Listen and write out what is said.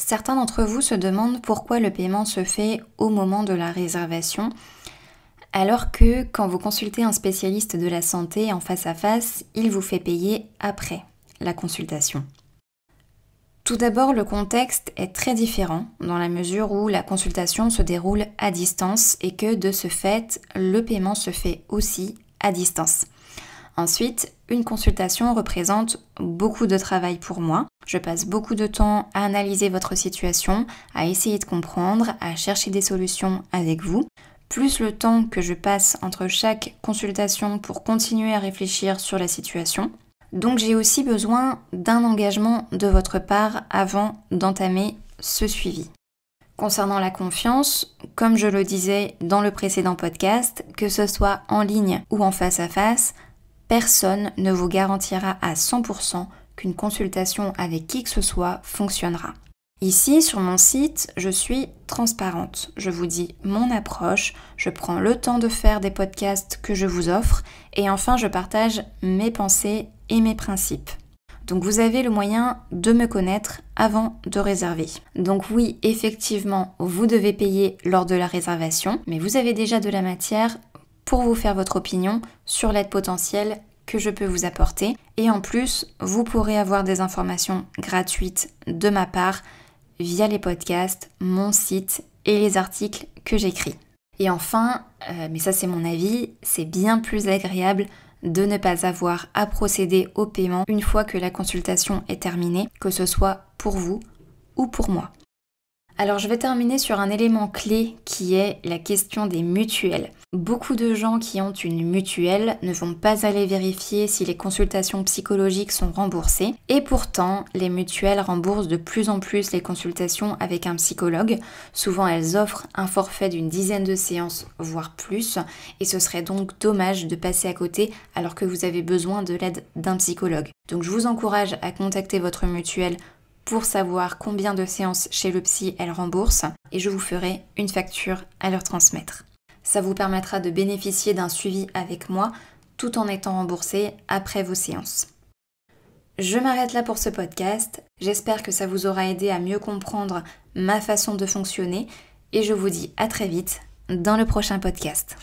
certains d'entre vous se demandent pourquoi le paiement se fait au moment de la réservation, alors que quand vous consultez un spécialiste de la santé en face à face, il vous fait payer après la consultation. Tout d'abord, le contexte est très différent dans la mesure où la consultation se déroule à distance et que de ce fait, le paiement se fait aussi à distance. Ensuite, une consultation représente beaucoup de travail pour moi. Je passe beaucoup de temps à analyser votre situation, à essayer de comprendre, à chercher des solutions avec vous, plus le temps que je passe entre chaque consultation pour continuer à réfléchir sur la situation. Donc j'ai aussi besoin d'un engagement de votre part avant d'entamer ce suivi. Concernant la confiance, comme je le disais dans le précédent podcast, que ce soit en ligne ou en face à face, personne ne vous garantira à 100% qu'une consultation avec qui que ce soit fonctionnera. Ici, sur mon site, je suis transparente. Je vous dis mon approche, je prends le temps de faire des podcasts que je vous offre et enfin je partage mes pensées et mes principes. Donc vous avez le moyen de me connaître avant de réserver. Donc oui, effectivement, vous devez payer lors de la réservation, mais vous avez déjà de la matière pour vous faire votre opinion sur l'aide potentielle que je peux vous apporter. Et en plus, vous pourrez avoir des informations gratuites de ma part via les podcasts, mon site et les articles que j'écris. Et enfin, euh, mais ça c'est mon avis, c'est bien plus agréable de ne pas avoir à procéder au paiement une fois que la consultation est terminée, que ce soit pour vous ou pour moi. Alors je vais terminer sur un élément clé qui est la question des mutuelles. Beaucoup de gens qui ont une mutuelle ne vont pas aller vérifier si les consultations psychologiques sont remboursées et pourtant les mutuelles remboursent de plus en plus les consultations avec un psychologue. Souvent elles offrent un forfait d'une dizaine de séances voire plus et ce serait donc dommage de passer à côté alors que vous avez besoin de l'aide d'un psychologue. Donc je vous encourage à contacter votre mutuelle pour savoir combien de séances chez le psy elle rembourse et je vous ferai une facture à leur transmettre. Ça vous permettra de bénéficier d'un suivi avec moi tout en étant remboursé après vos séances. Je m'arrête là pour ce podcast. J'espère que ça vous aura aidé à mieux comprendre ma façon de fonctionner et je vous dis à très vite dans le prochain podcast.